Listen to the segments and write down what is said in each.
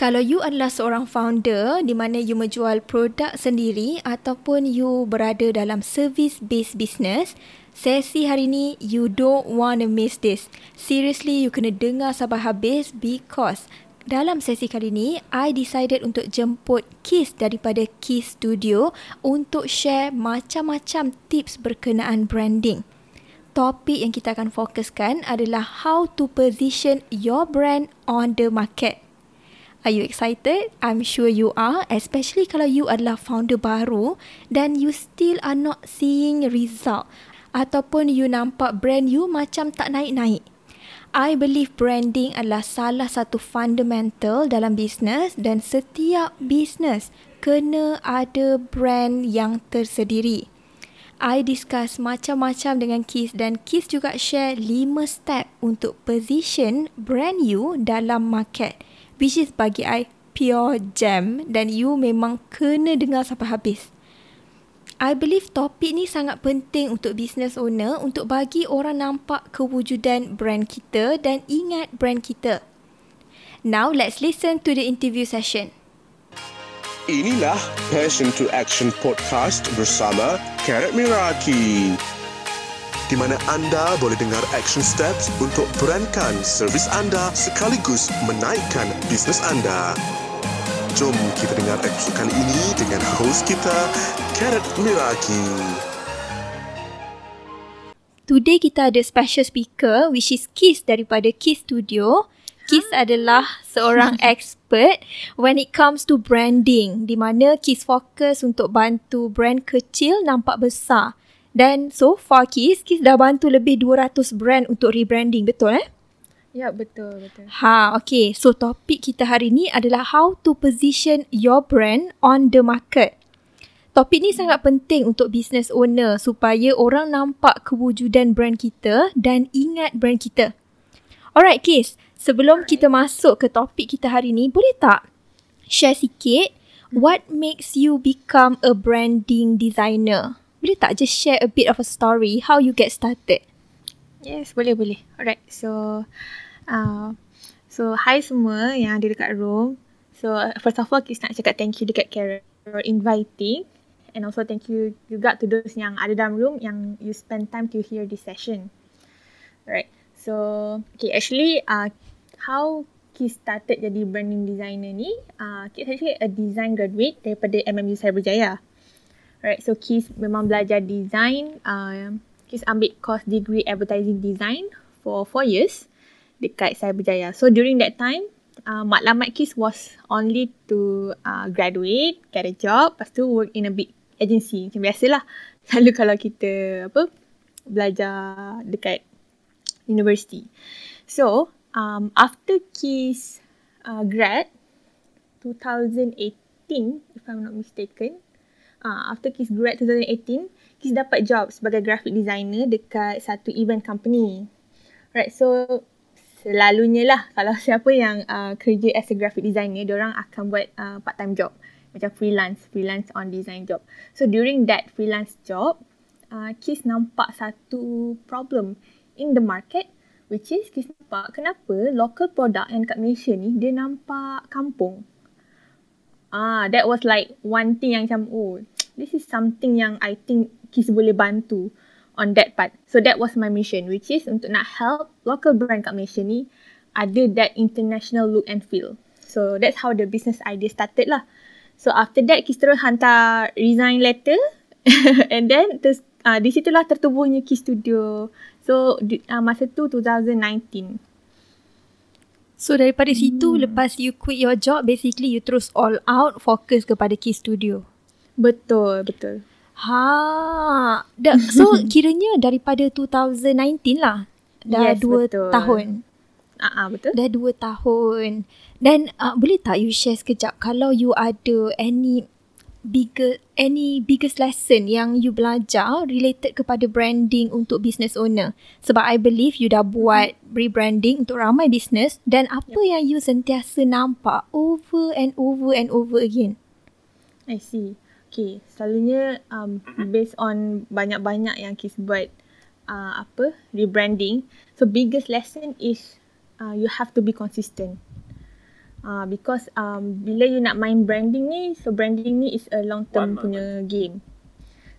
Kalau you adalah seorang founder di mana you menjual produk sendiri ataupun you berada dalam service based business, sesi hari ni you don't want to miss this. Seriously, you kena dengar sampai habis because dalam sesi kali ni, I decided untuk jemput Kiss daripada Kiss Studio untuk share macam-macam tips berkenaan branding. Topik yang kita akan fokuskan adalah how to position your brand on the market. Are you excited? I'm sure you are, especially kalau you adalah founder baru dan you still are not seeing result ataupun you nampak brand you macam tak naik-naik. I believe branding adalah salah satu fundamental dalam bisnes dan setiap bisnes kena ada brand yang tersendiri. I discuss macam-macam dengan Kiss dan Kiss juga share 5 step untuk position brand you dalam market which is bagi I pure gem dan you memang kena dengar sampai habis. I believe topik ni sangat penting untuk business owner untuk bagi orang nampak kewujudan brand kita dan ingat brand kita. Now let's listen to the interview session. Inilah Passion to Action Podcast bersama Karat Miraki di mana anda boleh dengar action steps untuk brandkan servis anda sekaligus menaikkan bisnes anda. Jom kita dengar episod kali ini dengan host kita, Karat Miraki. Today kita ada special speaker which is Kiss daripada Kiss Studio. Kiss adalah seorang expert when it comes to branding di mana Kiss fokus untuk bantu brand kecil nampak besar. Dan so far Kis, Kis dah bantu lebih 200 brand untuk rebranding, betul eh? Ya, betul, betul. Ha, okay. So topik kita hari ni adalah how to position your brand on the market. Topik ni sangat penting untuk business owner supaya orang nampak kewujudan brand kita dan ingat brand kita. Alright, Kis. Sebelum kita masuk ke topik kita hari ni, boleh tak share sikit what makes you become a branding designer? Boleh tak just share a bit of a story how you get started? Yes, boleh boleh. Alright, so uh, so hi semua yang ada dekat room. So first of all, kita nak cakap thank you dekat Karen for inviting and also thank you juga to those yang ada dalam room yang you spend time to hear this session. Alright, so okay actually uh, how Kis started jadi branding designer ni, uh, Kis actually a design graduate daripada MMU Cyberjaya. Right, so Kis memang belajar design. Uh, Kis ambil course degree advertising design for 4 years dekat Cyberjaya. So during that time, uh, matlamat Kis was only to uh, graduate, get a job, lepas tu work in a big agency. Macam biasalah. Selalu kalau kita apa belajar dekat university. So, um, after Kis uh, grad, 2018, if I'm not mistaken, uh, after Kiss grad 2018, Kiss dapat job sebagai graphic designer dekat satu event company. Right, so selalunya lah kalau siapa yang uh, kerja as a graphic designer, orang akan buat uh, part-time job. Macam freelance, freelance on design job. So during that freelance job, uh, Kiss nampak satu problem in the market which is Kiss nampak kenapa local product yang kat Malaysia ni dia nampak kampung. Ah, that was like one thing yang macam oh, this is something yang I think Kis boleh bantu on that part. So that was my mission which is untuk nak help local brand kat Malaysia ni ada that international look and feel. So that's how the business idea started lah. So after that Kis terus hantar resign letter and then terus uh, di situlah tertubuhnya Kis Studio. So uh, masa tu 2019. So daripada hmm. situ lepas you quit your job basically you terus all out fokus kepada Key Studio. Betul, betul. Ha. Da, so kiranya daripada 2019 lah. Dah yes, 2 betul. tahun. Ah uh-uh, betul. Dah 2 tahun. Dan uh, boleh tak you share sekejap kalau you ada any bigger any biggest lesson yang you belajar related kepada branding untuk business owner sebab I believe you dah buat mm-hmm. rebranding untuk ramai business dan apa yeah. yang you sentiasa nampak over and over and over again I see okay selalunya um, based on banyak-banyak yang Kis buat uh, apa rebranding so biggest lesson is uh, you have to be consistent Uh, because um, bila you nak main branding ni, so branding ni is a long term punya game.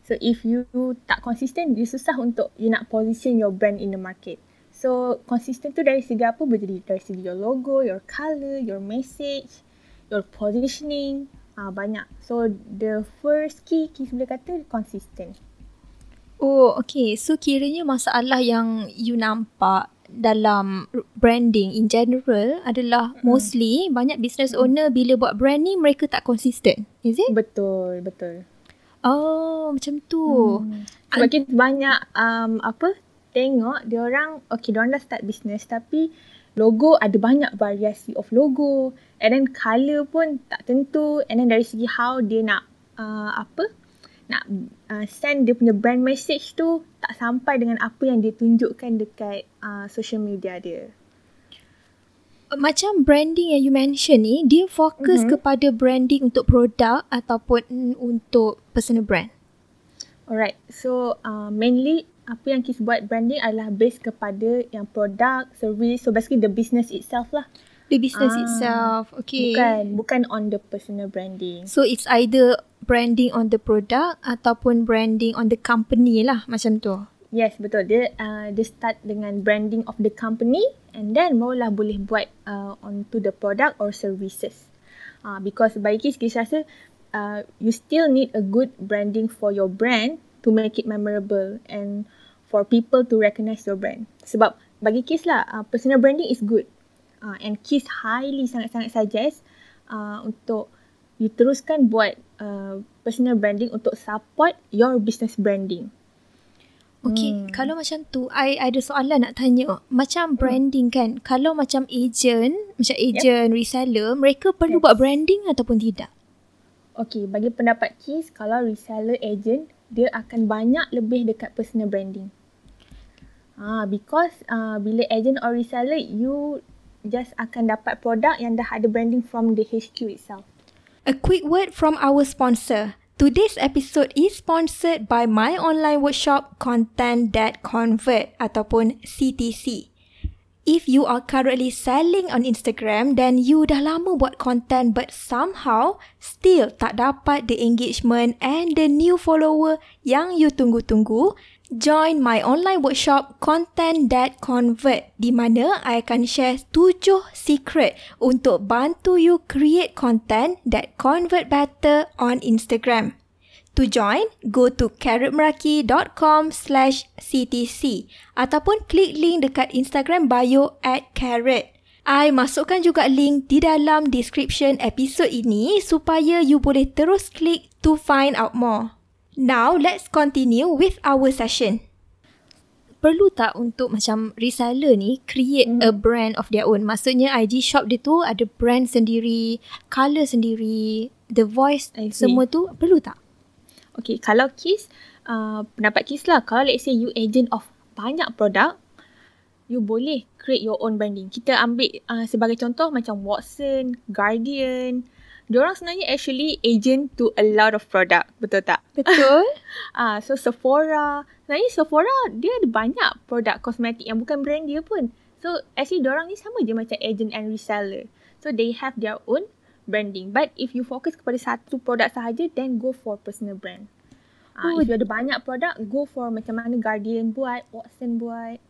So if you tak consistent, you susah untuk you nak position your brand in the market. So consistent tu dari segi apa boleh jadi dari segi your logo, your color, your message, your positioning, ah uh, banyak. So the first key key boleh kata consistent. Oh, okay. So kiranya masalah yang you nampak dalam branding in general adalah mm. mostly banyak business owner bila buat brand ni mereka tak consistent. Is it? Betul, betul. Oh, macam tu. Hmm. Sebab kita banyak um, apa tengok dia orang okay dia orang dah start business tapi logo ada banyak variasi of logo and then color pun tak tentu and then dari segi how dia nak uh, apa nak uh, send dia punya brand message tu tak sampai dengan apa yang dia tunjukkan dekat uh, social media dia macam branding yang you mention ni dia fokus mm-hmm. kepada branding untuk produk ataupun untuk personal brand alright so uh, mainly apa yang Kiss buat branding adalah base kepada yang produk, service. So basically the business itself lah. The business ah, itself. Okay. Bukan, bukan on the personal branding. So it's either branding on the product ataupun branding on the company lah macam tu. Yes, betul. Dia uh, dia start dengan branding of the company and then barulah boleh buat uh, onto the product or services. Uh, because bagi Kiss, Kiss rasa uh, you still need a good branding for your brand to make it memorable and for people to recognize your brand. Sebab bagi Kiss lah, uh, personal branding is good. Uh, and Kiss highly sangat-sangat suggest uh, untuk you teruskan buat uh, personal branding untuk support your business branding. Okay, hmm. kalau macam tu, I, I ada soalan nak tanya. Macam hmm. branding kan, kalau macam agent, macam agent, yep. reseller, mereka perlu yes. buat branding ataupun tidak? Okay, bagi pendapat Kiss, kalau reseller agent, dia akan banyak lebih dekat personal branding. Ah, because uh, bila agent or reseller, you just akan dapat produk yang dah ada branding from the HQ itself. A quick word from our sponsor. Today's episode is sponsored by my online workshop Content That Convert ataupun CTC. If you are currently selling on Instagram then you dah lama buat content but somehow still tak dapat the engagement and the new follower yang you tunggu-tunggu, join my online workshop Content That Convert di mana I akan share 7 secret untuk bantu you create content that convert better on Instagram. To join, go to carrotmeraki.com slash ctc ataupun klik link dekat Instagram bio at carrot. I masukkan juga link di dalam description episod ini supaya you boleh terus klik to find out more. Now, let's continue with our session. Perlu tak untuk macam reseller ni create mm. a brand of their own? Maksudnya IG shop dia tu ada brand sendiri, color sendiri, the voice semua tu perlu tak? Okay, kalau Kiss, uh, pendapat Kiss lah, kalau let's say you agent of banyak produk, you boleh create your own branding. Kita ambil uh, sebagai contoh macam Watson, Guardian. Diorang sebenarnya actually agent to a lot of product. Betul tak? Betul. uh, so Sephora. Sebenarnya Sephora dia ada banyak produk kosmetik yang bukan brand dia pun. So actually diorang ni sama je macam agent and reseller. So they have their own branding. But if you focus kepada satu produk sahaja, then go for personal brand. Uh, oh. If you ada banyak produk, go for macam mana Guardian buat, Watson buat.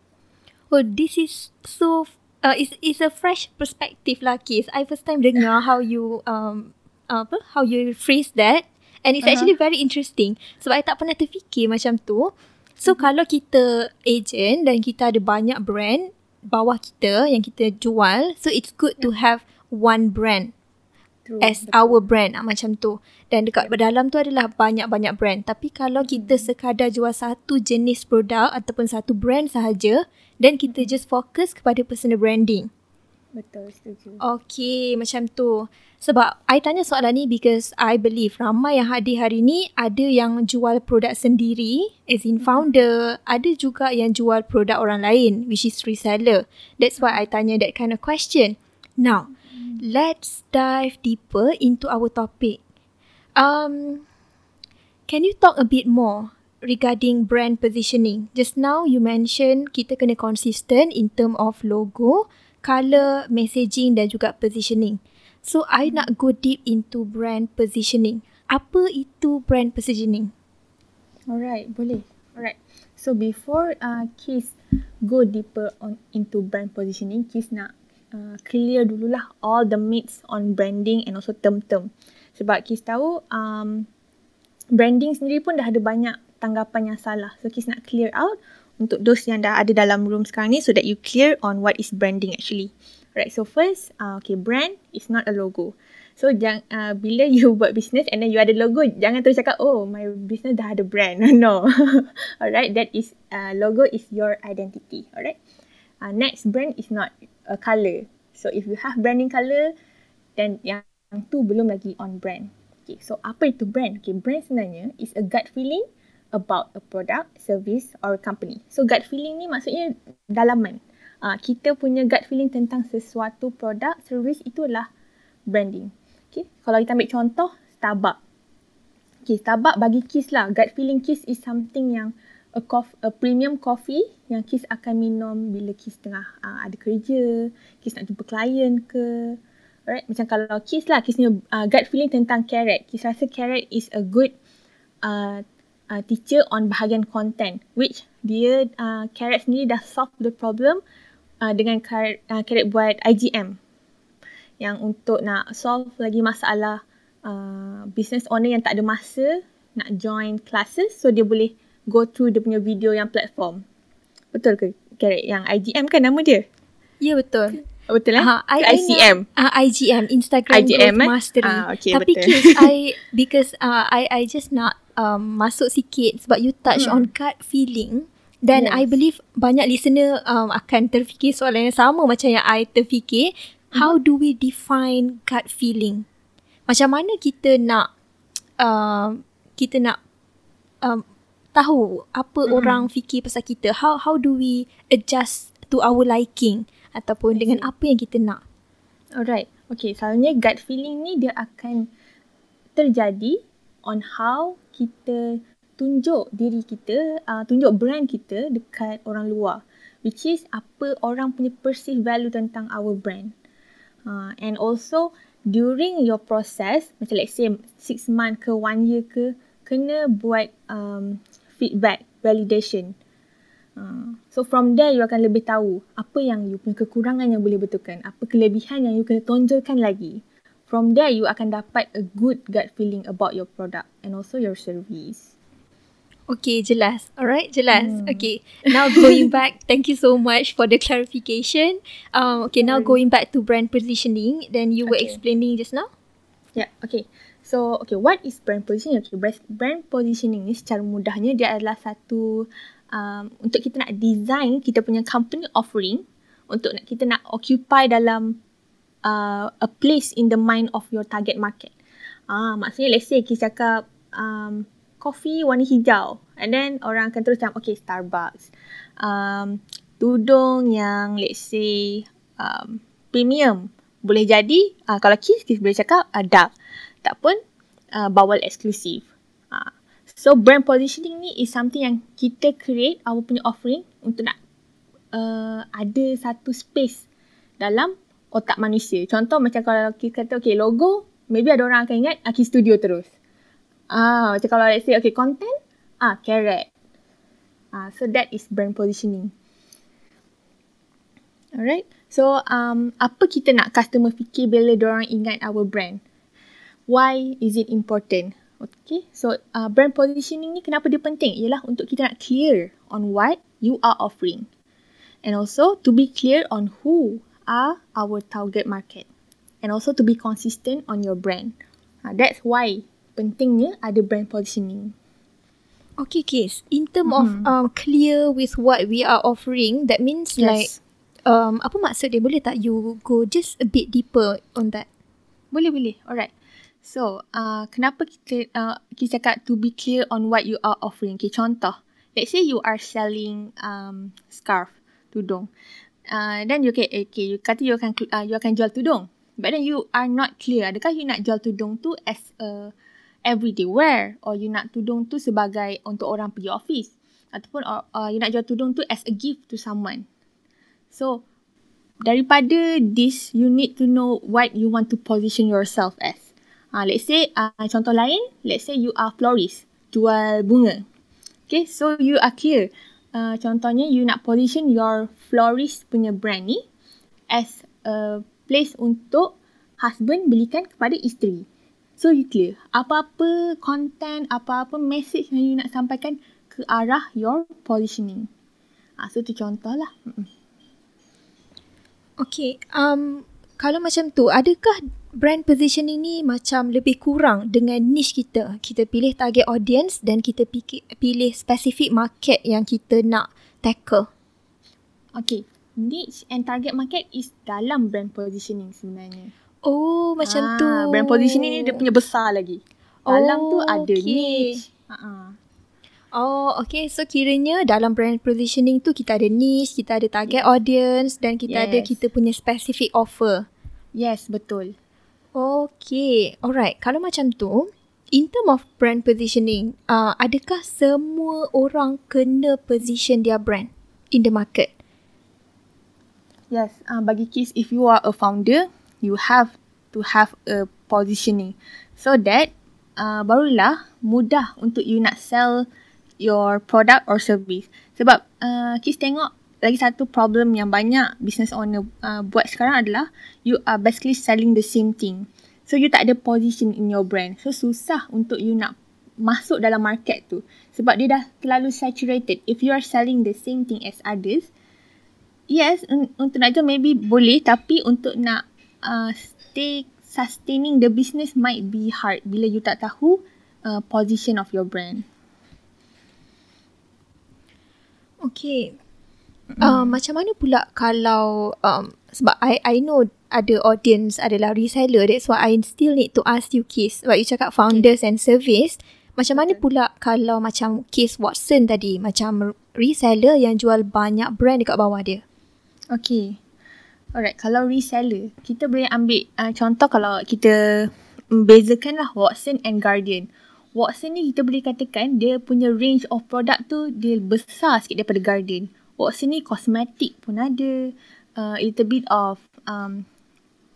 Oh, this is so, uh, it's, it's a fresh perspective lah, Kis. I first time dengar how you, um, apa, how you phrase that. And it's uh-huh. actually very interesting. Sebab I tak pernah terfikir macam tu. So, mm-hmm. kalau kita agent dan kita ada banyak brand bawah kita yang kita jual, so it's good yeah. to have one brand True. as Betul. our brand ah, macam tu. Dan dekat yeah. dalam tu adalah banyak-banyak brand. Tapi kalau kita hmm. sekadar jual satu jenis produk ataupun satu brand sahaja, then kita just fokus kepada personal branding. Betul, setuju. Okay, macam tu. Sebab I tanya soalan ni because I believe ramai yang hadir hari ni ada yang jual produk sendiri as in founder, ada juga yang jual produk orang lain which is reseller. That's why I tanya that kind of question. Now, let's dive deeper into our topic. Um, can you talk a bit more regarding brand positioning? Just now you mentioned kita kena consistent in term of logo, color, messaging dan juga positioning. So I nak go deep into brand positioning. Apa itu brand positioning? Alright, boleh. Alright. So before uh, Kiss go deeper on into brand positioning, Kiss nak uh, clear dululah all the myths on branding and also term-term. Sebab Kiss tahu um, branding sendiri pun dah ada banyak tanggapan yang salah. So Kiss nak clear out untuk those yang dah ada dalam room sekarang ni so that you clear on what is branding actually. Right, so first, uh, okay, brand is not a logo. So, jang, uh, bila you buat business and then you ada logo, jangan terus cakap, oh, my business dah ada brand. no. Alright, that is, uh, logo is your identity. Alright. Uh, next, brand is not a color. So, if you have branding color, then yang tu belum lagi on brand. Okay, so apa itu brand? Okay, brand sebenarnya is a gut feeling about a product, service or company. So, gut feeling ni maksudnya dalaman uh, kita punya gut feeling tentang sesuatu produk, service itulah branding. Okay. Kalau kita ambil contoh, Starbucks. Okay, Starbucks bagi Kiss lah. Gut feeling Kiss is something yang a, cof- a premium coffee yang Kiss akan minum bila Kiss tengah uh, ada kerja, Kiss nak jumpa klien ke. Alright, macam kalau Kiss lah, Kiss punya uh, gut feeling tentang carrot. Kiss rasa carrot is a good uh, uh, teacher on bahagian content. Which dia, uh, carrot sendiri dah solve the problem uh, dengan karet uh, buat IGM yang untuk nak solve lagi masalah uh, business owner yang tak ada masa nak join classes so dia boleh go through dia punya video yang platform. Betul ke karet yang IGM kan nama dia? Ya betul. Betul eh? Ha, I, ICM. uh, IGM Instagram IGM, Growth eh? Mastery. Ah, okay, Tapi betul. case I because uh, I I just nak um, masuk sikit sebab you touch hmm. on gut feeling. Dan yes. I believe banyak listener um, akan terfikir soalan yang sama macam yang I terfikir. Mm-hmm. How do we define gut feeling? Macam mana kita nak uh, kita nak um, tahu apa mm-hmm. orang fikir pasal kita? How how do we adjust to our liking ataupun dengan apa yang kita nak? Alright. Okay, selalunya gut feeling ni dia akan terjadi on how kita tunjuk diri kita, uh, tunjuk brand kita dekat orang luar. Which is apa orang punya perceive value tentang our brand. Uh, and also during your process, macam let's say six month ke one year ke, kena buat um, feedback, validation. Uh, so from there you akan lebih tahu apa yang you punya kekurangan yang boleh betulkan, apa kelebihan yang you kena tonjolkan lagi. From there you akan dapat a good gut feeling about your product and also your service. Okay, jelas. Alright, jelas. Hmm. Okay, now going back, thank you so much for the clarification. Um, okay, now going back to brand positioning, then you were okay. explaining just now. Yeah, okay. So, okay, what is brand positioning? Okay, brand positioning ni secara mudahnya dia adalah satu um, untuk kita nak design kita punya company offering untuk nak kita nak occupy dalam uh, a place in the mind of your target market. Ah, maksudnya let's say kita cakap um, coffee warna hijau. And then orang akan terus macam, okay, Starbucks. Um, tudung yang let's say um, premium. Boleh jadi, uh, kalau kiss, kiss boleh cakap uh, dark. Tak pun, uh, bawal eksklusif. Uh, so, brand positioning ni is something yang kita create our punya offering untuk nak uh, ada satu space dalam otak manusia. Contoh macam kalau kita kata, okay, logo, maybe ada orang akan ingat Aki Studio terus. Ah, macam kalau let's say, okay, content, ah, carrot. Ah, so that is brand positioning. Alright. So, um, apa kita nak customer fikir bila orang ingat our brand? Why is it important? Okay. So, uh, brand positioning ni kenapa dia penting? Ialah untuk kita nak clear on what you are offering. And also to be clear on who are our target market. And also to be consistent on your brand. Uh, that's why pentingnya ada brand positioning. Okay, Case. In term mm-hmm. of um, clear with what we are offering, that means yes. like, um, apa maksud dia? Boleh tak you go just a bit deeper on that? Boleh, boleh. Alright. So, uh, kenapa kita, uh, kita cakap to be clear on what you are offering? Okay, contoh. Let's say you are selling um, scarf, tudung. Uh, then you, okay, okay, you kata you akan, uh, you akan jual tudung. But then you are not clear. Adakah you nak jual tudung tu as a everyday wear or you nak tudung tu sebagai untuk orang pergi office ataupun uh, you nak jual tudung tu as a gift to someone. So daripada this, you need to know what you want to position yourself as. Uh, let's say, uh, contoh lain, let's say you are florist, jual bunga. Okay, so you are clear. Uh, contohnya, you nak position your florist punya brand ni as a place untuk husband belikan kepada isteri. So you clear. Apa-apa content, apa-apa message yang you nak sampaikan ke arah your positioning. Ah, so tu contoh lah. Okay, um, kalau macam tu, adakah brand positioning ni macam lebih kurang dengan niche kita? Kita pilih target audience dan kita pilih, pilih specific market yang kita nak tackle. Okay, niche and target market is dalam brand positioning sebenarnya. Oh, macam Ah, tu. Brand positioning ni dia punya besar lagi. Dalam tu Oh, ada okay. niche. Uh-uh. Oh, okay. So kiranya dalam brand positioning tu kita ada niche, kita ada target audience dan kita ada Yes. kita punya specific offer. Yes, betul. Okay. Alright. Kalau macam tu, in term of brand positioning, uh, adakah semua orang kena position their brand in the market? Yes, uh, bagi Kis, if you are a founder, you have to have a positioning so that uh, barulah mudah untuk you nak sell your product or service. Sebab uh, Kis tengok lagi satu problem yang banyak business owner uh, buat sekarang adalah you are basically selling the same thing. So you tak ada position in your brand. So susah untuk you nak masuk dalam market tu. Sebab dia dah terlalu saturated. If you are selling the same thing as others, yes, un- untuk nak jual maybe boleh tapi untuk nak uh, stay sustaining the business might be hard bila you tak tahu uh, position of your brand. Okay. Uh, macam mana pula kalau um, sebab I I know ada audience adalah reseller that's why I still need to ask you case sebab you cakap founders and service macam mana pula kalau macam case Watson tadi macam reseller yang jual banyak brand dekat bawah dia Okay. Alright, kalau reseller, kita boleh ambil uh, contoh kalau kita bezakan lah Watson and Guardian. Watson ni kita boleh katakan dia punya range of product tu dia besar sikit daripada Guardian. Watson ni kosmetik pun ada, uh, a little bit of um,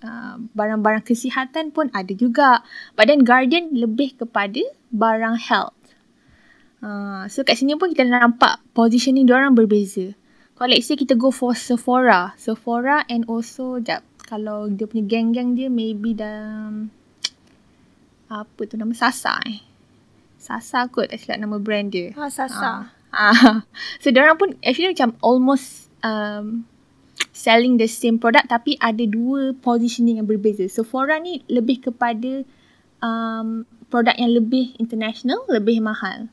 uh, barang-barang kesihatan pun ada juga. But then Guardian lebih kepada barang health. Uh, so kat sini pun kita nampak positioning diorang berbeza. Kalau let's say kita go for Sephora. Sephora and also, jap, kalau dia punya geng-geng dia maybe dalam, apa tu nama, Sasa eh. Sasa kot tak silap nama brand dia. Ah, Sasa. Ah. so, diorang pun actually macam almost um, selling the same product tapi ada dua positioning yang berbeza. Sephora ni lebih kepada um, produk yang lebih international, lebih mahal.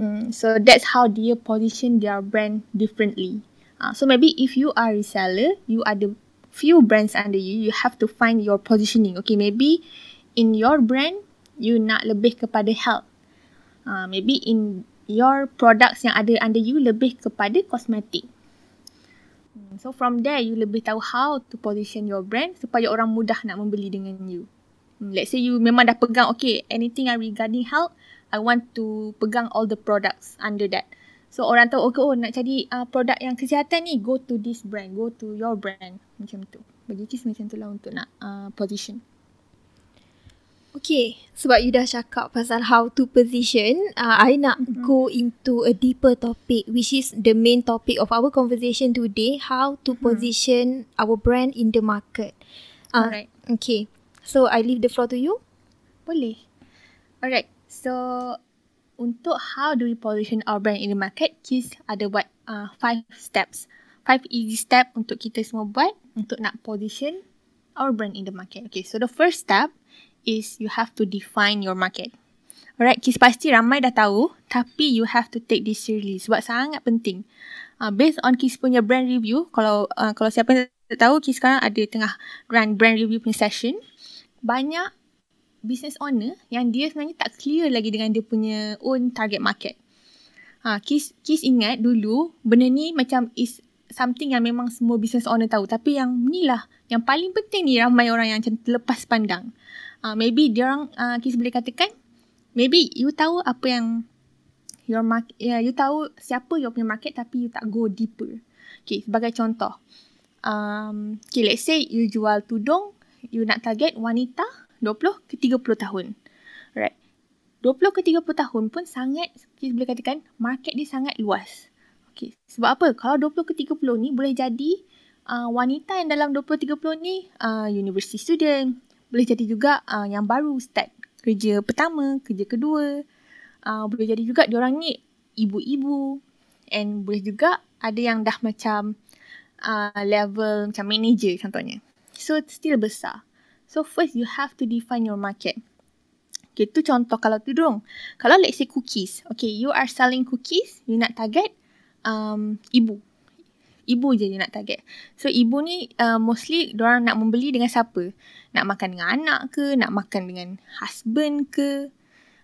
Mm, so that's how dia position their brand differently. Uh, so maybe if you are reseller, you ada few brands under you, you have to find your positioning. Okay, maybe in your brand, you nak lebih kepada health. Uh, maybe in your products yang ada under you lebih kepada kosmetik. Hmm, So from there, you lebih tahu how to position your brand supaya orang mudah nak membeli dengan you. Hmm, Let's say you memang dah pegang, okay, anything regarding health, I want to pegang all the products under that. So orang tahu, okay, oh nak cari uh, produk yang kesihatan ni, go to this brand, go to your brand. Macam tu. Bagi Cis macam tu lah untuk nak uh, position. Okay, sebab you dah cakap pasal how to position, uh, I nak mm-hmm. go into a deeper topic which is the main topic of our conversation today, how to position our brand in the market. Uh, Alright. Okay, so I leave the floor to you. Boleh. Alright. So, untuk how do we position our brand in the market, Kis ada buat uh, five steps. Five easy step untuk kita semua buat untuk nak position our brand in the market. Okay, so the first step is you have to define your market. Alright, Kis pasti ramai dah tahu tapi you have to take this seriously sebab sangat penting. Uh, based on Kis punya brand review, kalau uh, kalau siapa tak tahu, Kis sekarang ada tengah run brand review punya session. Banyak business owner yang dia sebenarnya tak clear lagi dengan dia punya own target market. Ha, Kis, Kis ingat dulu benda ni macam is something yang memang semua business owner tahu. Tapi yang ni lah, yang paling penting ni ramai orang yang macam terlepas pandang. Uh, maybe dia orang, uh, Kis boleh katakan, maybe you tahu apa yang your market, yeah, you tahu siapa your punya market tapi you tak go deeper. Okay, sebagai contoh. um, okay, let's say you jual tudung, you nak target wanita 20 ke 30 tahun. Alright. 20 ke 30 tahun pun sangat, kita boleh katakan, market dia sangat luas. Okay. Sebab apa? Kalau 20 ke 30 ni boleh jadi uh, wanita yang dalam 20-30 ni uh, university student. Boleh jadi juga uh, yang baru start kerja pertama, kerja kedua. Uh, boleh jadi juga diorang ni ibu-ibu. And boleh juga ada yang dah macam uh, level macam manager contohnya. So still besar. So first you have to define your market. Okay, tu contoh kalau tudung. Kalau let's say cookies. Okay, you are selling cookies, you nak target um, ibu. Ibu je you nak target. So ibu ni uh, mostly orang nak membeli dengan siapa? Nak makan dengan anak ke? Nak makan dengan husband ke?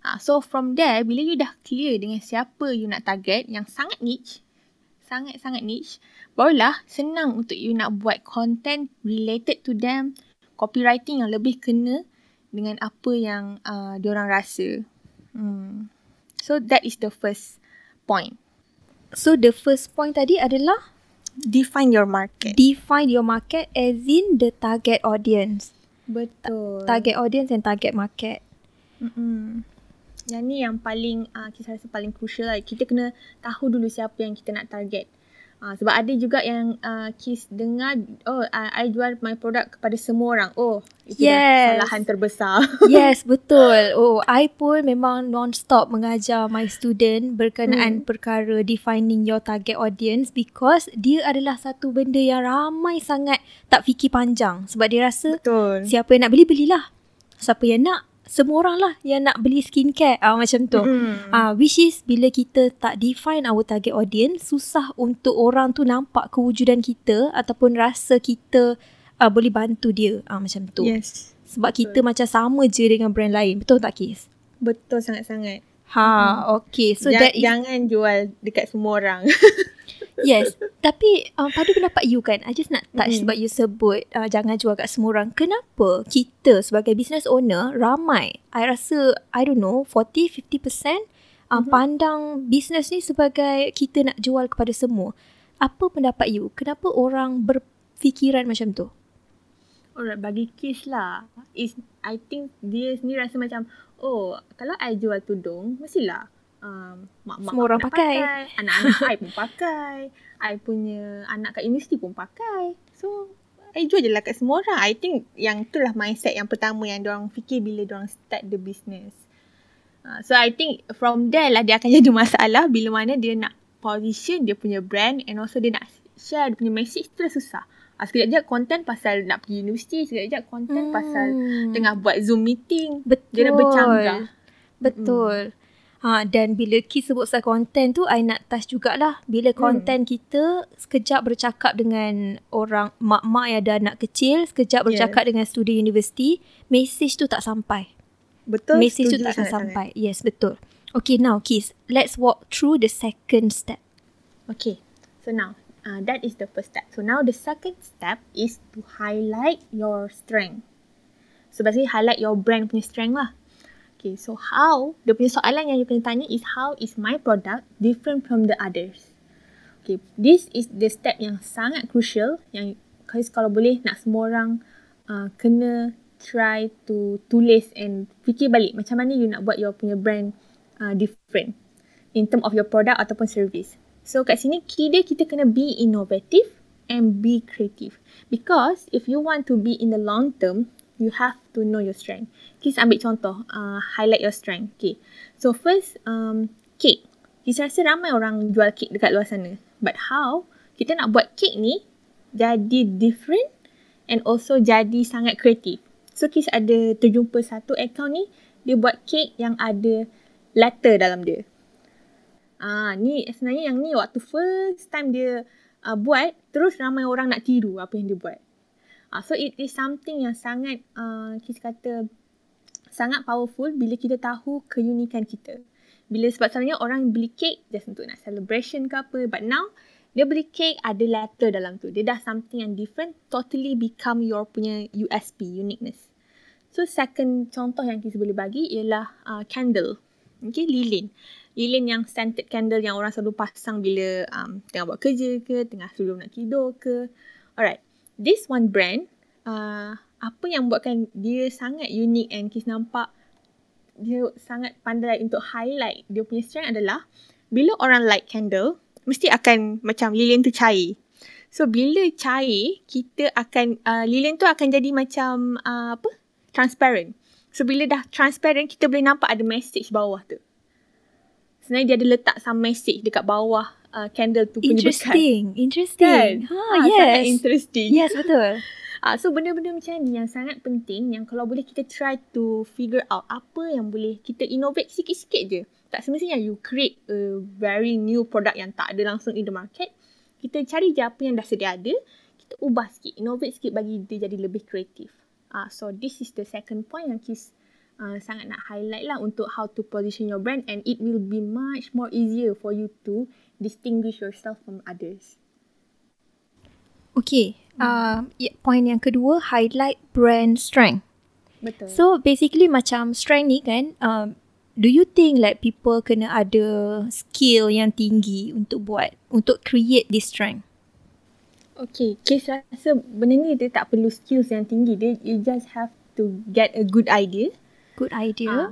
Uh, so from there, bila you dah clear dengan siapa you nak target yang sangat niche, sangat-sangat niche, barulah senang untuk you nak buat content related to them, copywriting yang lebih kena dengan apa yang uh, diorang rasa. Hmm. So that is the first point. So the first point tadi adalah Define your market. define your market as in the target audience. Betul. Target audience and target market. Mm-mm. Yang ni yang paling uh, kita rasa paling crucial lah. Kita kena tahu dulu siapa yang kita nak target. Uh, sebab ada juga yang uh, Kis dengar, oh, uh, I jual my product kepada semua orang. Oh, itu Yes. kesalahan terbesar. yes, betul. Oh, I pun memang non-stop mengajar my student berkenaan Hmm. perkara defining your target audience because dia adalah satu benda yang ramai sangat tak fikir panjang. Sebab dia rasa Betul. siapa yang nak beli, belilah. Siapa yang nak, semua orang lah yang nak beli skincare. Ah macam tu. Mm. Ah which is bila kita tak define our target audience, susah untuk orang tu nampak kewujudan kita ataupun rasa kita uh, boleh bantu dia. Ah macam tu. Yes. Sebab kita macam sama je dengan brand lain. Betul tak Kis? Betul sangat-sangat. Ha, okay. So Ja- that is, jangan jual dekat semua orang. yes. Tapi uh, pada pendapat you kan, I just nak touch Mm-mm. sebab you sebut uh, jangan jual kat semua orang. Kenapa kita sebagai business owner ramai, I rasa, I don't know, 40-50% uh, Mhm. pandang business ni sebagai kita nak jual kepada semua. Apa pendapat you? Kenapa orang berfikiran macam tu? Alright, bagi Kiss lah. Is, I think dia sendiri rasa macam, oh, kalau I jual tudung, mestilah um, mak-mak Semua orang nak pakai. Anak-anak I pun pakai. I punya anak kat universiti pun pakai. So, I jual je lah kat semua orang. I think yang tu lah mindset yang pertama yang orang fikir bila orang start the business. Uh, so, I think from there lah dia akan jadi masalah bila mana dia nak position dia punya brand and also dia nak share dia punya message tu dah susah. Ah, sekejap je konten pasal nak pergi universiti, sekejap je konten hmm. pasal tengah buat Zoom meeting. Betul. Dia dah bercanggah. Betul. Ha, dan bila Ki sebut pasal konten tu, I nak touch jugalah. Bila konten kita sekejap bercakap dengan orang mak-mak yang ada anak kecil, sekejap bercakap dengan student universiti, message tu tak sampai. Betul, message tu tak akan sampai. Yes, betul. Okay, now Kis, let's walk through the second step. Okay, so now uh, that is the first step. So now the second step is to highlight your strength. So basically highlight your brand punya strength lah. Okay, so how, dia punya soalan yang you kena tanya is how is my product different from the others? Okay, this is the step yang sangat crucial yang guys kalau boleh nak semua orang uh, kena try to tulis and fikir balik macam mana you nak buat your punya brand uh, different in term of your product ataupun service. So kat sini key dia kita kena be innovative and be creative. Because if you want to be in the long term, you have to know your strength. Kita ambil contoh, uh, highlight your strength. Okay. So first, um, cake. Kita rasa ramai orang jual cake dekat luar sana. But how kita nak buat cake ni jadi different and also jadi sangat kreatif. So Kis ada terjumpa satu account ni, dia buat cake yang ada letter dalam dia. Ah, ni sebenarnya yang ni waktu first time dia uh, buat, terus ramai orang nak tiru apa yang dia buat. Ah, so it is something yang sangat uh, kita kata sangat powerful bila kita tahu keunikan kita. Bila sebab sebenarnya orang beli cake just untuk nak celebration ke apa, but now dia beli cake ada letter dalam tu. Dia dah something yang different, totally become your punya USP, uniqueness. So second contoh yang kita boleh bagi ialah uh, candle. Okay, lilin. Lilin yang scented candle yang orang selalu pasang bila um, tengah buat kerja ke, tengah sebelum nak tidur ke. Alright. This one brand, uh, apa yang buatkan dia sangat unik and Kis nampak dia sangat pandai untuk highlight dia punya strength adalah bila orang light candle, mesti akan macam lilin tu cair. So bila cair, kita akan, uh, lilin tu akan jadi macam uh, apa? Transparent. So bila dah transparent, kita boleh nampak ada message bawah tu. Sebenarnya dia ada letak some message dekat bawah uh, candle tu punya bekas. Interesting. Interesting. Kan? Ha, Ah, yes. Sangat interesting. Yes, betul. Ah, so benda-benda macam ni yang sangat penting yang kalau boleh kita try to figure out apa yang boleh kita innovate sikit-sikit je. Tak semestinya you create a very new product yang tak ada langsung in the market. Kita cari je apa yang dah sedia ada, kita ubah sikit, innovate sikit bagi dia jadi lebih kreatif. Ah, so this is the second point yang Kis uh, sangat nak highlight lah untuk how to position your brand and it will be much more easier for you to distinguish yourself from others. Okay. Uh, yeah, point yang kedua, highlight brand strength. Betul. So basically macam strength ni kan, um, do you think like people kena ada skill yang tinggi untuk buat, untuk create this strength? Okay, Kes rasa benda ni dia tak perlu skills yang tinggi. Dia, you just have to get a good idea. Good idea. Uh,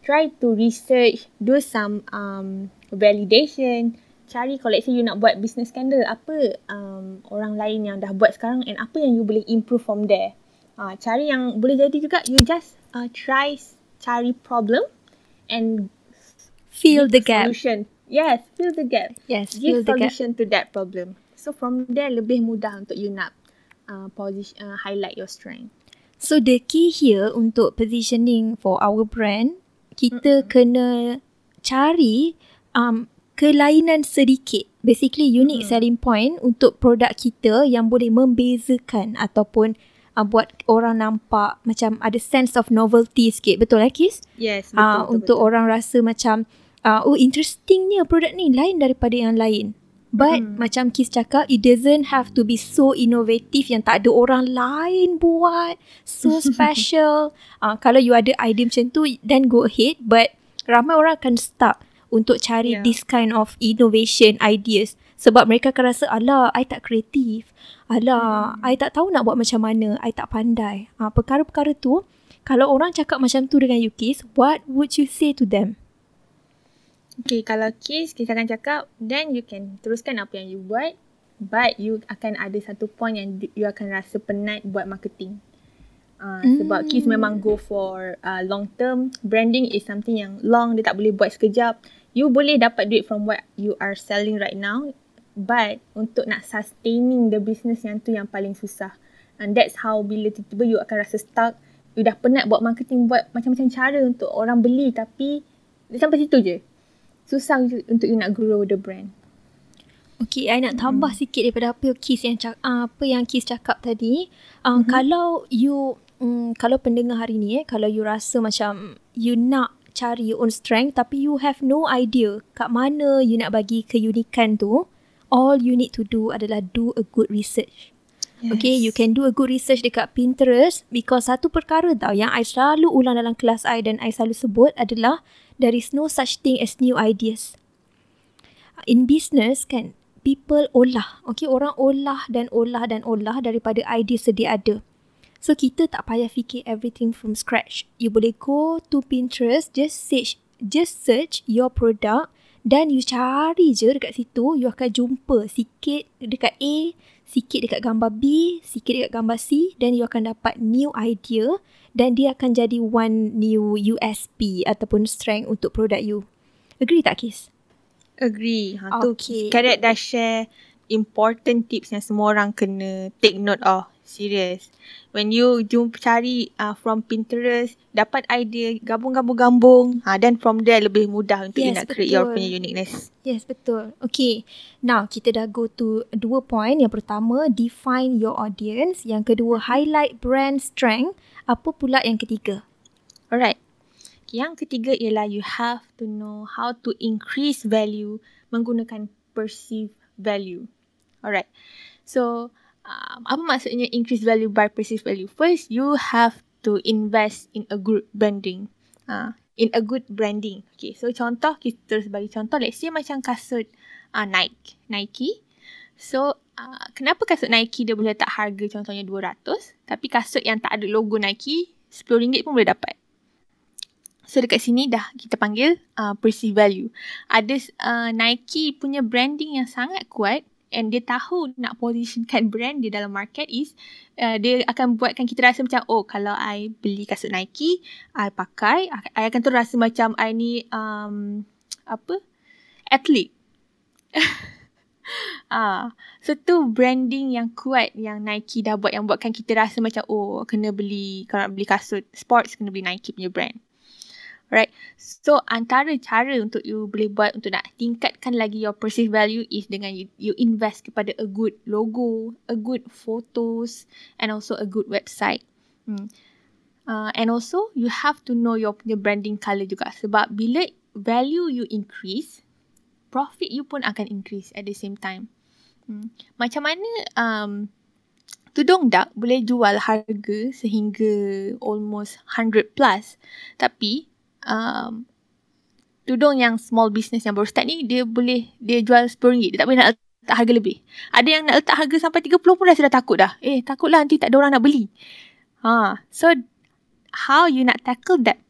try to research, do some um, validation. Cari say you nak buat business scandal, apa um, orang lain yang dah buat sekarang and apa yang you boleh improve from there. Uh, cari yang boleh jadi juga, you just uh, try cari problem and Fill the give gap. Solution. Yes, fill the gap. Yes, fill give the gap. solution to that problem. So from there lebih mudah untuk you nak uh, position uh, highlight your strength. So the key here untuk positioning for our brand, kita mm-hmm. kena cari um, kelainan sedikit. Basically unique mm-hmm. selling point untuk produk kita yang boleh membezakan ataupun uh, buat orang nampak macam ada sense of novelty sikit. Betul lah Kis? Yes, betul, uh, untuk betul. orang rasa macam uh, oh interestingnya produk ni lain daripada yang lain. But hmm. macam Kis cakap it doesn't have to be so innovative yang tak ada orang lain buat. So special. uh, kalau you ada idea macam tu then go ahead but ramai orang akan stuck untuk cari yeah. this kind of innovation ideas sebab mereka akan rasa alah I tak kreatif. Alah hmm. I tak tahu nak buat macam mana. I tak pandai. uh, perkara-perkara tu kalau orang cakap macam tu dengan you Kis, what would you say to them? Okay, kalau case kita akan cakap, then you can teruskan apa yang you buat. But you akan ada satu point yang you akan rasa penat buat marketing. Uh, mm. Sebab case memang go for uh, long term. Branding is something yang long, dia tak boleh buat sekejap. You boleh dapat duit from what you are selling right now. But untuk nak sustaining the business yang tu yang paling susah. And that's how bila tiba-tiba you akan rasa stuck. You dah penat buat marketing, buat macam-macam cara untuk orang beli tapi sampai situ je susah untuk you nak grow the brand. Okay, I nak tambah hmm. sikit daripada apa Kis yang cak, uh, apa yang Kis cakap tadi. Um, hmm. Kalau you, um, kalau pendengar hari ni, eh, kalau you rasa macam you nak cari your own strength tapi you have no idea kat mana you nak bagi keunikan tu, all you need to do adalah do a good research. Yes. Okay, you can do a good research dekat Pinterest because satu perkara tau yang I selalu ulang dalam kelas I dan I selalu sebut adalah there is no such thing as new ideas. In business kan, people olah. Okay, orang olah dan olah dan olah daripada idea sedia ada. So, kita tak payah fikir everything from scratch. You boleh go to Pinterest, just search, just search your product dan you cari je dekat situ, you akan jumpa sikit dekat A, sikit dekat gambar B, sikit dekat gambar C dan you akan dapat new idea dan dia akan jadi one new USP ataupun strength untuk produk you. Agree tak Kis? Agree. Ha, okay. Tu Karet dah share important tips yang semua orang kena take note of. Serious. When you jumpa cari uh, from Pinterest, dapat idea, gabung-gabung-gabung. Ha, then from there lebih mudah untuk yes, you nak betul. create your punya uniqueness. Yes, betul. Okay. Now, kita dah go to dua point. Yang pertama, define your audience. Yang kedua, highlight brand strength. Apa pula yang ketiga? Alright. Yang ketiga ialah you have to know how to increase value menggunakan perceived value. Alright. So, um, apa maksudnya increase value by perceived value? First, you have to invest in a good branding. Uh, in a good branding. Okay, so contoh kita terus bagi contoh. Let's say macam kasut uh, Nike. Nike. So, uh, kenapa kasut Nike dia boleh letak harga contohnya 200 tapi kasut yang tak ada logo Nike RM10 pun boleh dapat. So dekat sini dah kita panggil uh, perceived value. Ada uh, Nike punya branding yang sangat kuat and dia tahu nak positionkan brand dia dalam market is uh, dia akan buatkan kita rasa macam oh kalau I beli kasut Nike, I pakai, I akan terus rasa macam I ni um, apa? athlete. ah, so tu branding yang kuat yang Nike dah buat yang buatkan kita rasa macam oh kena beli kalau nak beli kasut sports kena beli Nike punya brand. Right. So antara cara untuk you boleh buat untuk nak tingkatkan lagi your perceived value is dengan you, you invest kepada a good logo, a good photos and also a good website. Hmm. Uh, and also you have to know your punya branding color juga sebab bila value you increase, profit you pun akan increase at the same time. Hmm. Macam mana um, tudung dak boleh jual harga sehingga almost 100 plus tapi um, tudung yang small business yang baru start ni dia boleh dia jual RM10 dia tak boleh nak letak harga lebih. Ada yang nak letak harga sampai 30 pun dah sudah takut dah. Eh takutlah nanti tak ada orang nak beli. Ha so how you nak tackle that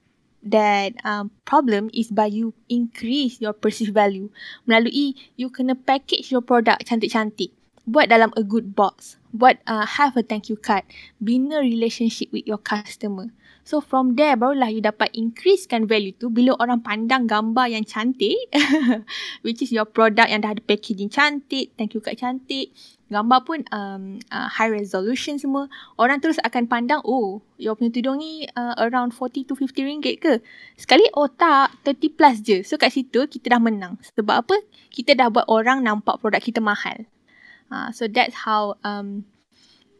that um, problem is by you increase your perceived value. Melalui you kena package your product cantik-cantik. Buat dalam a good box. Buat uh, have a thank you card. Bina relationship with your customer So from there barulah you dapat increasekan value tu bila orang pandang gambar yang cantik which is your product yang dah ada packaging cantik, thank you card cantik, gambar pun um, uh, high resolution semua. Orang terus akan pandang oh your punya tudung ni uh, around 40 to 50 ringgit ke? Sekali oh tak 30 plus je. So kat situ kita dah menang. Sebab apa? Kita dah buat orang nampak produk kita mahal. Uh, so that's how um,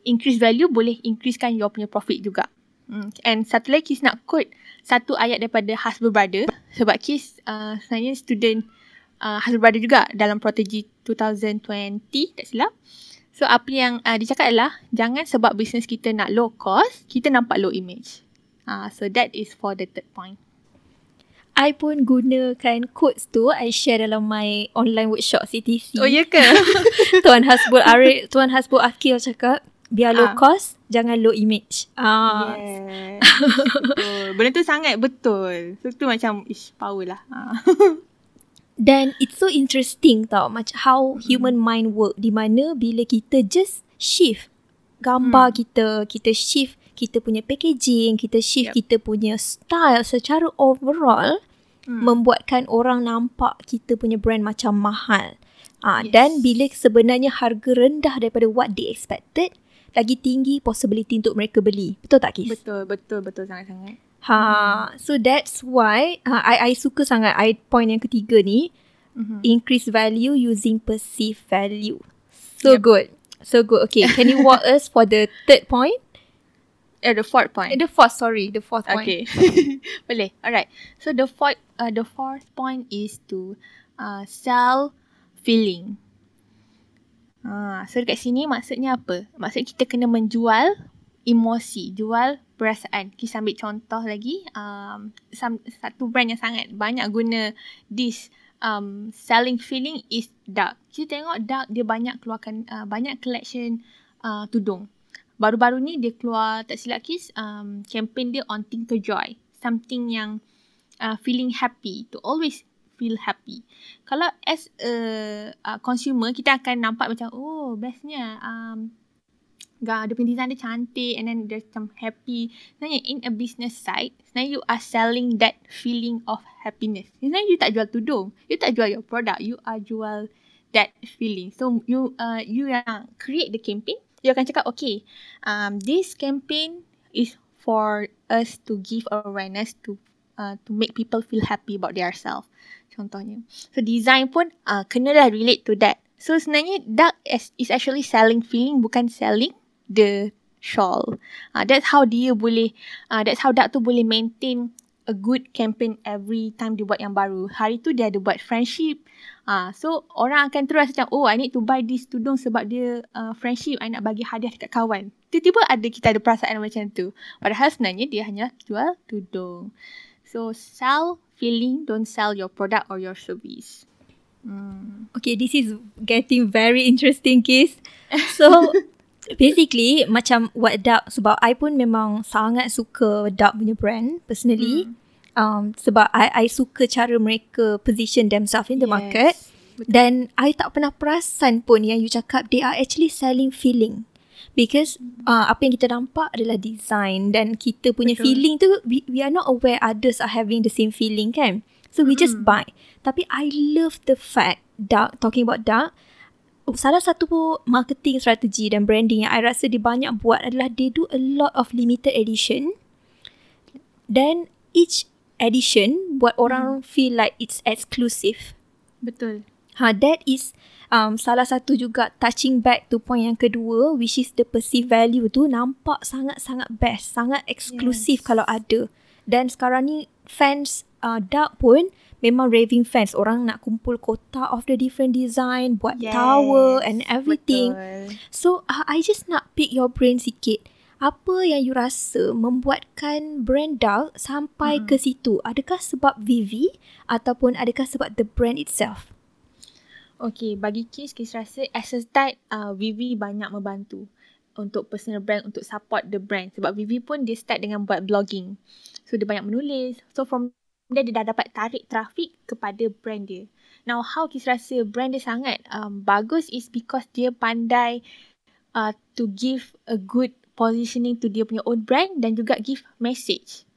increase value boleh increasekan your punya profit juga. Hmm. And satu lagi Kis nak quote satu ayat daripada Hasbro Brother sebab Kis uh, sebenarnya student uh, Hasbro Brother juga dalam Protegi 2020 tak silap. So apa yang uh, dicakap adalah jangan sebab bisnes kita nak low cost, kita nampak low image. Uh, so that is for the third point. I pun gunakan quotes tu I share dalam my online workshop CTC. Oh ya ke? Tuan Hasbul Arif, Tuan Hasbul Akil cakap biar low ah. cost jangan low image ah yes. betul. benda tu sangat betul so tu macam ish power lah ah. dan it's so interesting tau macam how hmm. human mind work di mana bila kita just shift gambar hmm. kita kita shift kita punya packaging kita shift yep. kita punya style secara overall hmm. membuatkan orang nampak kita punya brand macam mahal Ah, yes. Dan bila sebenarnya harga rendah daripada what they expected, lagi tinggi possibility untuk mereka beli. Betul tak Kis? Betul, betul, betul sangat-sangat. Ha, hmm. so that's why uh, I I suka sangat I point yang ketiga ni mm-hmm. increase value using perceived value. So yep. good. So good. Okay, can you walk us for the third point? Eh, the fourth point. Eh, the fourth, sorry, the fourth point. Okay. Boleh. Alright. So the fourth uh, the fourth point is to uh, sell feeling. Ha, so dekat sini maksudnya apa? Maksudnya kita kena menjual emosi, jual perasaan. Kita ambil contoh lagi, um, some, satu brand yang sangat banyak guna this um, selling feeling is dark. Kita tengok dark dia banyak keluarkan uh, banyak collection uh, tudung. Baru-baru ni dia keluar tak silap kis um, campaign dia on Tinker Joy. Something yang uh, feeling happy to always feel happy. Kalau as a uh, consumer, kita akan nampak macam, oh bestnya. Um, Gak, dia punya design dia cantik and then dia macam happy. Sebenarnya in a business side, sebenarnya you are selling that feeling of happiness. Sebenarnya you tak jual tudung. You tak jual your product. You are jual that feeling. So you uh, you yang create the campaign, you akan cakap, okay, um, this campaign is for us to give awareness to uh, to make people feel happy about their self contohnya. So design pun uh, kena dah relate to that. So sebenarnya dark is, actually selling feeling bukan selling the shawl. Uh, that's how dia boleh, uh, that's how dark tu boleh maintain a good campaign every time dia buat yang baru. Hari tu dia ada buat friendship. Uh, so orang akan terus macam, oh I need to buy this tudung sebab dia uh, friendship. I nak bagi hadiah dekat kawan. Tiba-tiba ada kita ada perasaan macam tu. Padahal sebenarnya dia hanya jual tudung. So sell feeling, don't sell your product or your service. Hmm. Okay, this is getting very interesting, Kiss. So, basically, macam what Dark, sebab I pun memang sangat suka Dark punya brand, personally. Hmm. Um, sebab I, I suka cara mereka position themselves in the Yes. market. Dan I tak pernah perasan pun yang you cakap they are actually selling feeling. Because uh, apa yang kita nampak adalah design dan kita punya Betul. feeling tu we, we are not aware others are having the same feeling kan. So we just buy. Tapi I love the fact Dark talking about Dark salah satu marketing strategi dan branding yang I rasa dia banyak buat adalah they do a lot of limited edition. Then each edition buat orang feel like it's exclusive. Betul. Ha, that is um, salah satu juga touching back to point yang kedua which is the perceived value tu nampak sangat-sangat best, sangat eksklusif Yes. kalau ada. Dan sekarang ni fans uh, Dark pun memang raving fans. Orang nak kumpul kotak of the different design, buat Yes. tower and everything. Betul. So uh, I just nak pick your brain sikit. Apa yang you rasa membuatkan brand Dark sampai Hmm. ke situ? Adakah sebab Vivi ataupun adakah sebab the brand itself? Okay, bagi Kiss, Kiss rasa as a start, uh, Vivi banyak membantu untuk personal brand, untuk support the brand. Sebab Vivi pun dia start dengan buat blogging. So, dia banyak menulis. So, from there, dia dah dapat tarik traffic kepada brand dia. Now, how Kiss rasa brand dia sangat um, bagus is because dia pandai uh, to give a good positioning to dia punya own brand dan juga give message.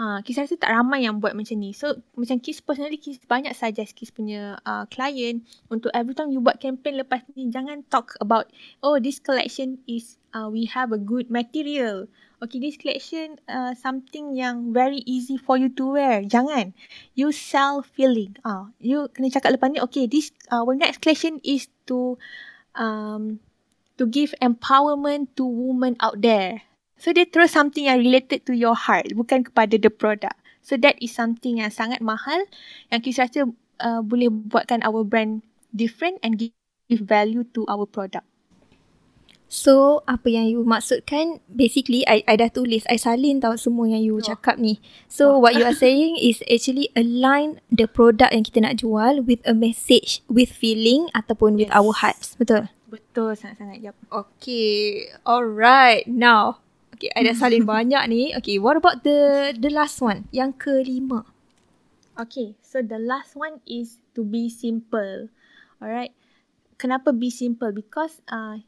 Ha, Kiss rasa tak ramai yang buat macam ni. So, macam Kiss personally, Kiss banyak suggest Kiss punya uh, client untuk every time you buat campaign lepas ni, jangan talk about, oh, this collection is, uh, we have a good material. Okay, this collection, uh, something yang very easy for you to wear. Jangan. You sell feeling. Ah, you kena cakap lepas ni, okay, this, uh, our next collection is to, um, to give empowerment to women out there. So dia terus something yang related to your heart bukan kepada the product. So that is something yang sangat mahal yang kita rasa uh, boleh buatkan our brand different and give, value to our product. So, apa yang you maksudkan, basically, I, I dah tulis, I salin tau semua yang you cakap ni. So, what you are saying is actually align the product yang kita nak jual with a message, with feeling ataupun with Yes. our hearts. Betul? Betul sangat-sangat. Yep. Okay, alright. Now, okay, I dah salin banyak ni. Okay, what about the the last one? Yang kelima. Okay, so the last one is to be simple. Alright. Kenapa be simple? Because uh,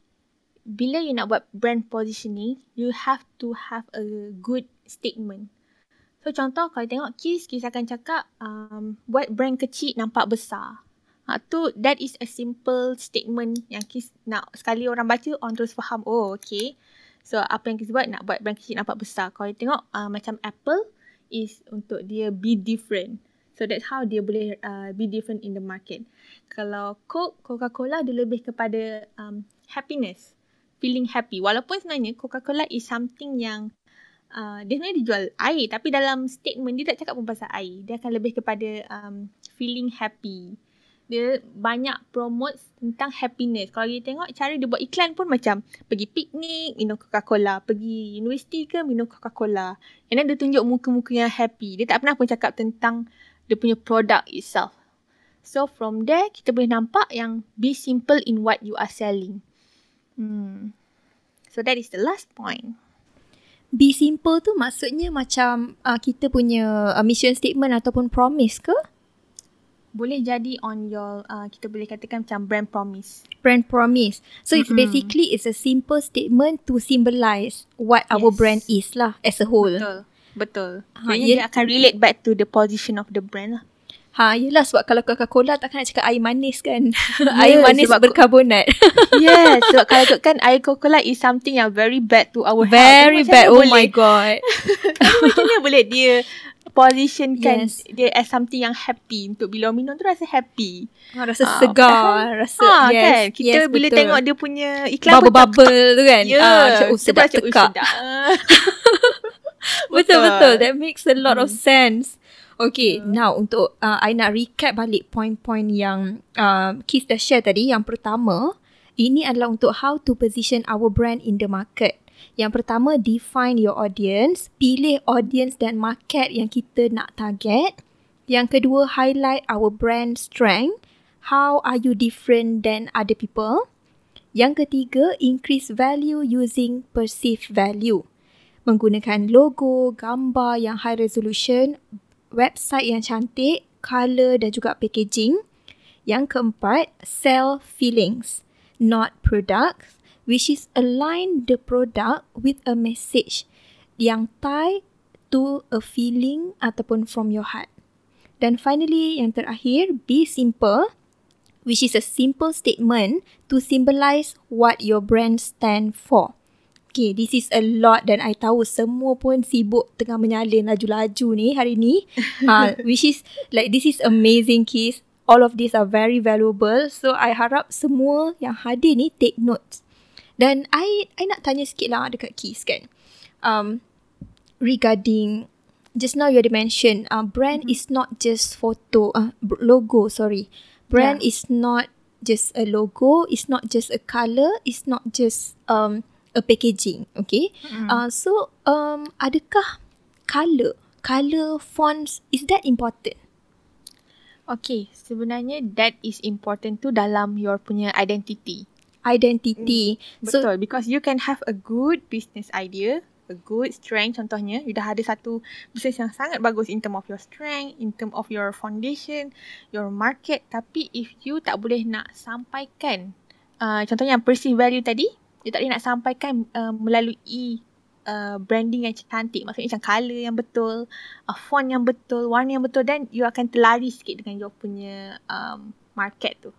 bila you nak buat brand positioning, you have to have a good statement. So contoh kalau tengok Kiss, Kiss akan cakap um, buat brand kecil nampak besar. Ha, tu that is a simple statement yang Kiss nak sekali orang baca orang terus faham oh okay. So apa yang Kiss buat nak buat brand kecil nampak besar. Kalau tengok uh, macam Apple is untuk dia be different. So that's how dia boleh uh, be different in the market. Kalau Coke, Coca-Cola dia lebih kepada um, happiness, feeling happy. Walaupun sebenarnya Coca-Cola is something yang uh, dia sebenarnya dijual air tapi dalam statement dia tak cakap pun pasal air. Dia akan lebih kepada um, feeling happy. Dia banyak promote tentang happiness. Kalau kita tengok cara dia buat iklan pun macam pergi piknik, minum Coca-Cola. Pergi universiti ke, minum Coca-Cola. And then dia tunjuk muka-muka yang happy. Dia tak pernah pun cakap tentang dia punya product itself. So from there, kita boleh nampak yang be simple in what you are selling. Hmm. So that is the last point. Be simple tu maksudnya macam uh, kita punya uh, mission statement ataupun promise ke? Boleh jadi on your, uh, kita boleh katakan macam brand promise. Brand promise. So it's Mm-mm. basically it's a simple statement to symbolize what our Yes. brand is lah as a whole. Betul. Betul. Ha, Jadi ye- dia akan relate back to the position of the brand lah. Ha, yelah sebab kalau Coca-Cola takkan nak cakap air manis kan. air Ya, manis sebab- berkarbonat. yes, sebab kalau ikutkan air Coca-Cola is something yang very bad to our health. Very bad. Oh boleh, my god. Macam mana boleh dia positionkan Yes. dia as something yang happy untuk bila minum tu rasa happy. Ha, rasa Ah, segar, rasa ha, yes, kan? Kita yes, bila betul. tengok dia punya iklan pun tak- bubble-bubble tu kan. Ya, Ah, macam oh, sedap "Oh, tekak. sedap." Betul betul. That makes a lot of Hmm. sense. Okay, now untuk uh, I nak recap balik point-point yang uh, Keith dah share tadi. Yang pertama, ini adalah untuk how to position our brand in the market. Yang pertama, define your audience. Pilih audience dan market yang kita nak target. Yang kedua, highlight our brand strength. How are you different than other people? Yang ketiga, increase value using perceived value. Menggunakan logo, gambar yang high resolution, website yang cantik, color dan juga packaging. Yang keempat, sell feelings, not products, which is align the product with a message yang tie to a feeling ataupun from your heart. Dan finally, yang terakhir, be simple, which is a simple statement to symbolize what your brand stand for. Okay, this is a lot dan I tahu semua pun sibuk tengah menyalin laju-laju ni hari ni. uh, which is like this is amazing kids. All of these are very valuable. So I harap semua yang hadir ni take notes. Dan I I nak tanya sikit lah dekat Kiss kan. Um, regarding just now you already mentioned uh, brand mm-hmm. is not just photo uh, logo sorry brand yeah. is not just a logo it's not just a color it's not just um a packaging okay mm. uh, so um adakah color color fonts is that important okay sebenarnya that is important tu dalam your punya identity identity mm. betul so, because you can have a good business idea a good strength contohnya you dah ada satu bisnes yang sangat bagus in term of your strength in term of your foundation your market tapi if you tak boleh nak sampaikan uh, contohnya yang perceived value tadi you tak boleh nak sampaikan uh, melalui uh, branding yang cantik maksudnya macam colour yang betul uh, font yang betul warna yang betul dan you akan terlari sikit dengan your punya um, market tu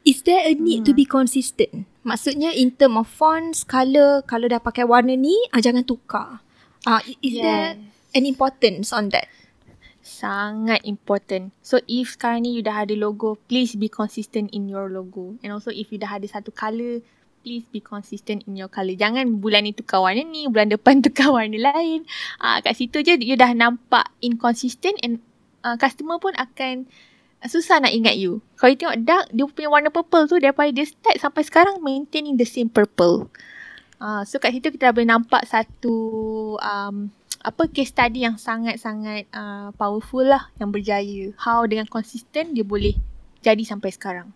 Is there a need hmm. to be consistent? Maksudnya in term of fonts, colour, kalau dah pakai warna ni, ah, jangan tukar. Ah, is yes. there an importance on that? Sangat important. So if sekarang ni you dah ada logo, please be consistent in your logo. And also if you dah ada satu colour, please be consistent in your colour. Jangan bulan ni tukar warna ni, bulan depan tukar warna lain. Ah, kat situ je you dah nampak inconsistent and uh, customer pun akan susah nak ingat you. Kalau you tengok dark, dia punya warna purple tu daripada dia start sampai sekarang maintaining the same purple. Uh, so kat situ kita dah boleh nampak satu um, apa case study yang sangat-sangat uh, powerful lah yang berjaya. How dengan konsisten dia boleh jadi sampai sekarang.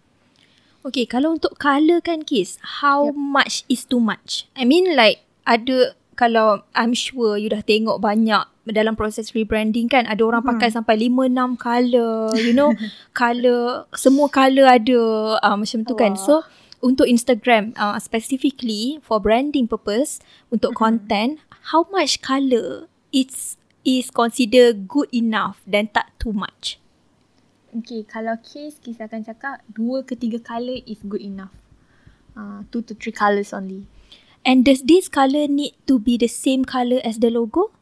Okay, kalau untuk colour kan Kis, how yep. much is too much? I mean like ada kalau I'm sure you dah tengok banyak dalam proses rebranding kan ada orang pakai hmm. sampai 5 6 color you know color semua color ada uh, macam tu oh. kan so untuk Instagram uh, specifically for branding purpose untuk hmm. content how much color it's is consider good enough dan tak too much Okay, kalau case kita akan cakap dua ke tiga color is good enough. Uh, two to three colors only. And does this colour need to be the same colour as the logo?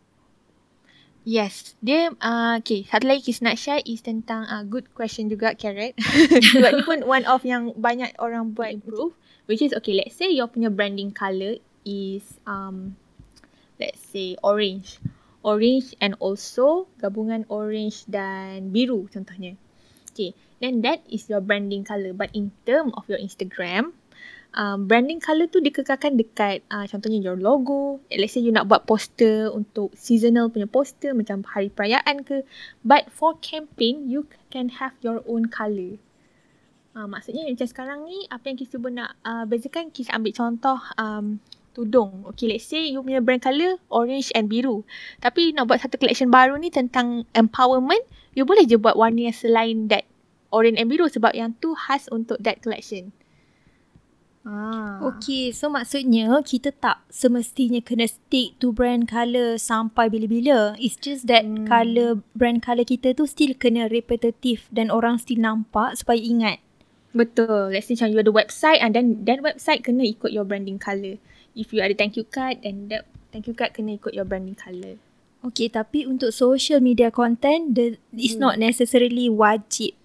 Yes, dia uh, okay. Satu lagi kisah nak share is tentang uh, good question juga Carrot. Sebab ni pun one of yang banyak orang buat improve. Which is okay. Let's say your punya branding colour is um, let's say orange, orange and also gabungan orange dan biru contohnya. Okay, then that is your branding colour. But in term of your Instagram, um, branding colour tu dikekalkan dekat uh, contohnya your logo. Let's say you nak buat poster untuk seasonal punya poster macam hari perayaan ke. But for campaign, you can have your own colour. Uh, maksudnya macam sekarang ni apa yang kita cuba nak uh, bezakan kita ambil contoh um, tudung. Okay let's say you punya brand colour orange and biru. Tapi nak buat satu collection baru ni tentang empowerment, you boleh je buat warna yang selain that orange and biru sebab yang tu khas untuk that collection. Ah. Okay, so maksudnya kita tak semestinya kena stick to brand colour sampai bila-bila. It's just that hmm. colour, brand colour kita tu still kena repetitive dan orang still nampak supaya ingat. Betul. Let's say macam you ada website and then that website kena ikut your branding colour. If you ada thank you card then that thank you card kena ikut your branding colour. Okay, tapi untuk social media content, the, it's hmm. not necessarily wajib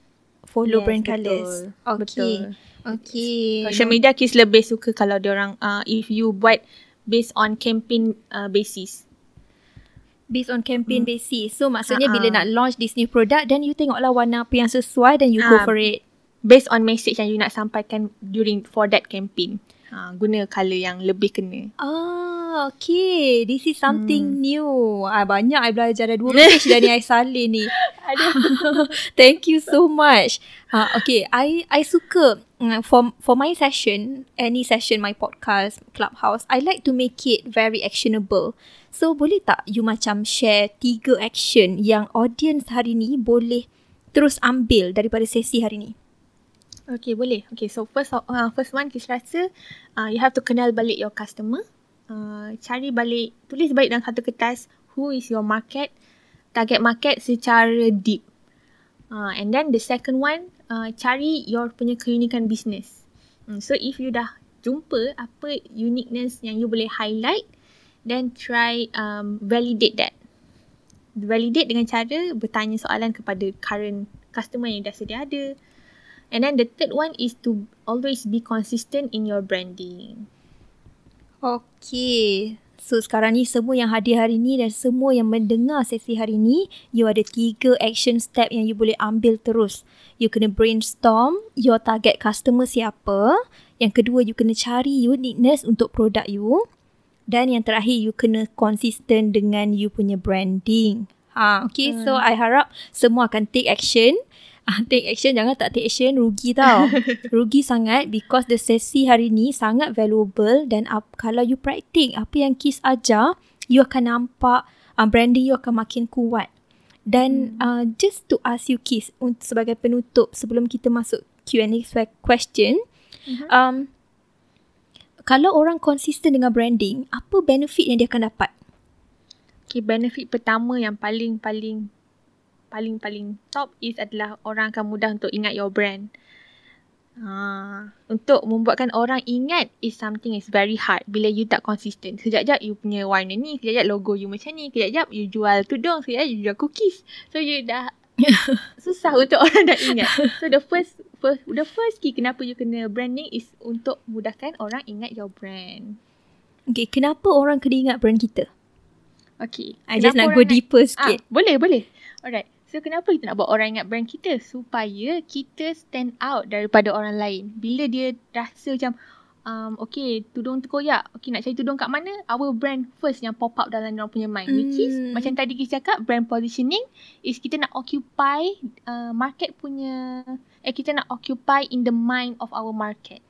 follow yes, brand betul. colours. Okay. Betul. Okay. Social media kis lebih suka kalau dia orang uh, if you buat based on campaign uh, basis. Based on campaign hmm. basis. So maksudnya uh-huh. bila nak launch this new product then you tengoklah warna apa yang sesuai dan you uh, go for it. Based on message yang you nak sampaikan during for that campaign. Ha, guna colour yang lebih kena. Ah, okay. This is something hmm. new. Ah, banyak I belajar dah dua page dah ni I salin ni. Thank you so much. Ah, okay. I I suka mm, for for my session, any session my podcast clubhouse, I like to make it very actionable. So boleh tak you macam share tiga action yang audience hari ni boleh terus ambil daripada sesi hari ni? Okay, boleh. Okay, so first uh, first one, kita rasa uh, you have to kenal balik your customer. Uh, cari balik, tulis balik dalam satu kertas who is your market, target market secara deep. Uh, and then the second one, uh, cari your punya keunikan business. Um, so if you dah jumpa apa uniqueness yang you boleh highlight, then try um, validate that. Validate dengan cara bertanya soalan kepada current customer yang dah sedia ada. And then the third one is to always be consistent in your branding. Okay. So sekarang ni semua yang hadir hari ni dan semua yang mendengar sesi hari ni, you ada tiga action step yang you boleh ambil terus. You kena brainstorm your target customer siapa. Yang kedua, you kena cari uniqueness untuk produk you. Dan yang terakhir, you kena consistent dengan you punya branding. Ha, okay, hmm. so I harap semua akan take action uh, take action jangan tak take action rugi tau rugi sangat because the sesi hari ni sangat valuable dan uh, kalau you practice apa yang Kiss ajar you akan nampak uh, branding you akan makin kuat dan hmm. uh, just to ask you Kiss untuk sebagai penutup sebelum kita masuk Q&A question uh-huh. um, kalau orang konsisten dengan branding apa benefit yang dia akan dapat Okay, benefit pertama yang paling-paling paling-paling top is adalah orang akan mudah untuk ingat your brand. Ha, untuk membuatkan orang ingat is something is very hard bila you tak consistent. Sekejap-sekejap you punya warna ni, sekejap-sekejap logo you macam ni, sekejap-sekejap you jual tudung, sekejap you jual cookies. So you dah susah untuk orang nak ingat. So the first first the first key kenapa you kena branding is untuk mudahkan orang ingat your brand. Okay, kenapa orang kena ingat brand kita? Okay. I just nak go deeper sikit. Ah, boleh, boleh. Alright. So kenapa kita nak buat orang ingat brand kita? Supaya kita stand out daripada orang lain. Bila dia rasa macam, um, okay tudung terkoyak. Okay nak cari tudung kat mana? Our brand first yang pop up dalam orang punya mind. Mm. Which is hmm. macam tadi kita cakap brand positioning is kita nak occupy uh, market punya, eh kita nak occupy in the mind of our market.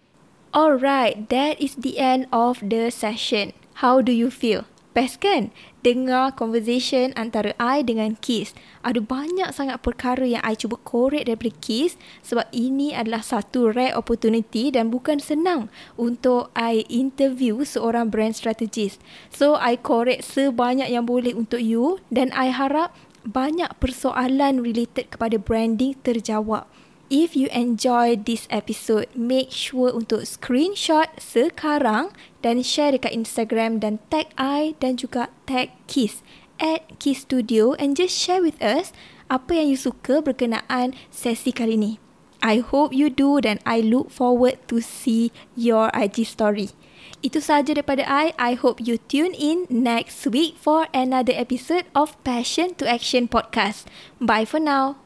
Alright, that is the end of the session. How do you feel? Best kan? dengar conversation antara I dengan Kiss. Ada banyak sangat perkara yang I cuba korek daripada Kiss sebab ini adalah satu rare opportunity dan bukan senang untuk I interview seorang brand strategist. So, I korek sebanyak yang boleh untuk you dan I harap banyak persoalan related kepada branding terjawab. If you enjoy this episode, make sure untuk screenshot sekarang dan share dekat Instagram dan tag I dan juga tag Kiss at Kiss Studio and just share with us apa yang you suka berkenaan sesi kali ni. I hope you do dan I look forward to see your IG story. Itu sahaja daripada I. I hope you tune in next week for another episode of Passion to Action podcast. Bye for now.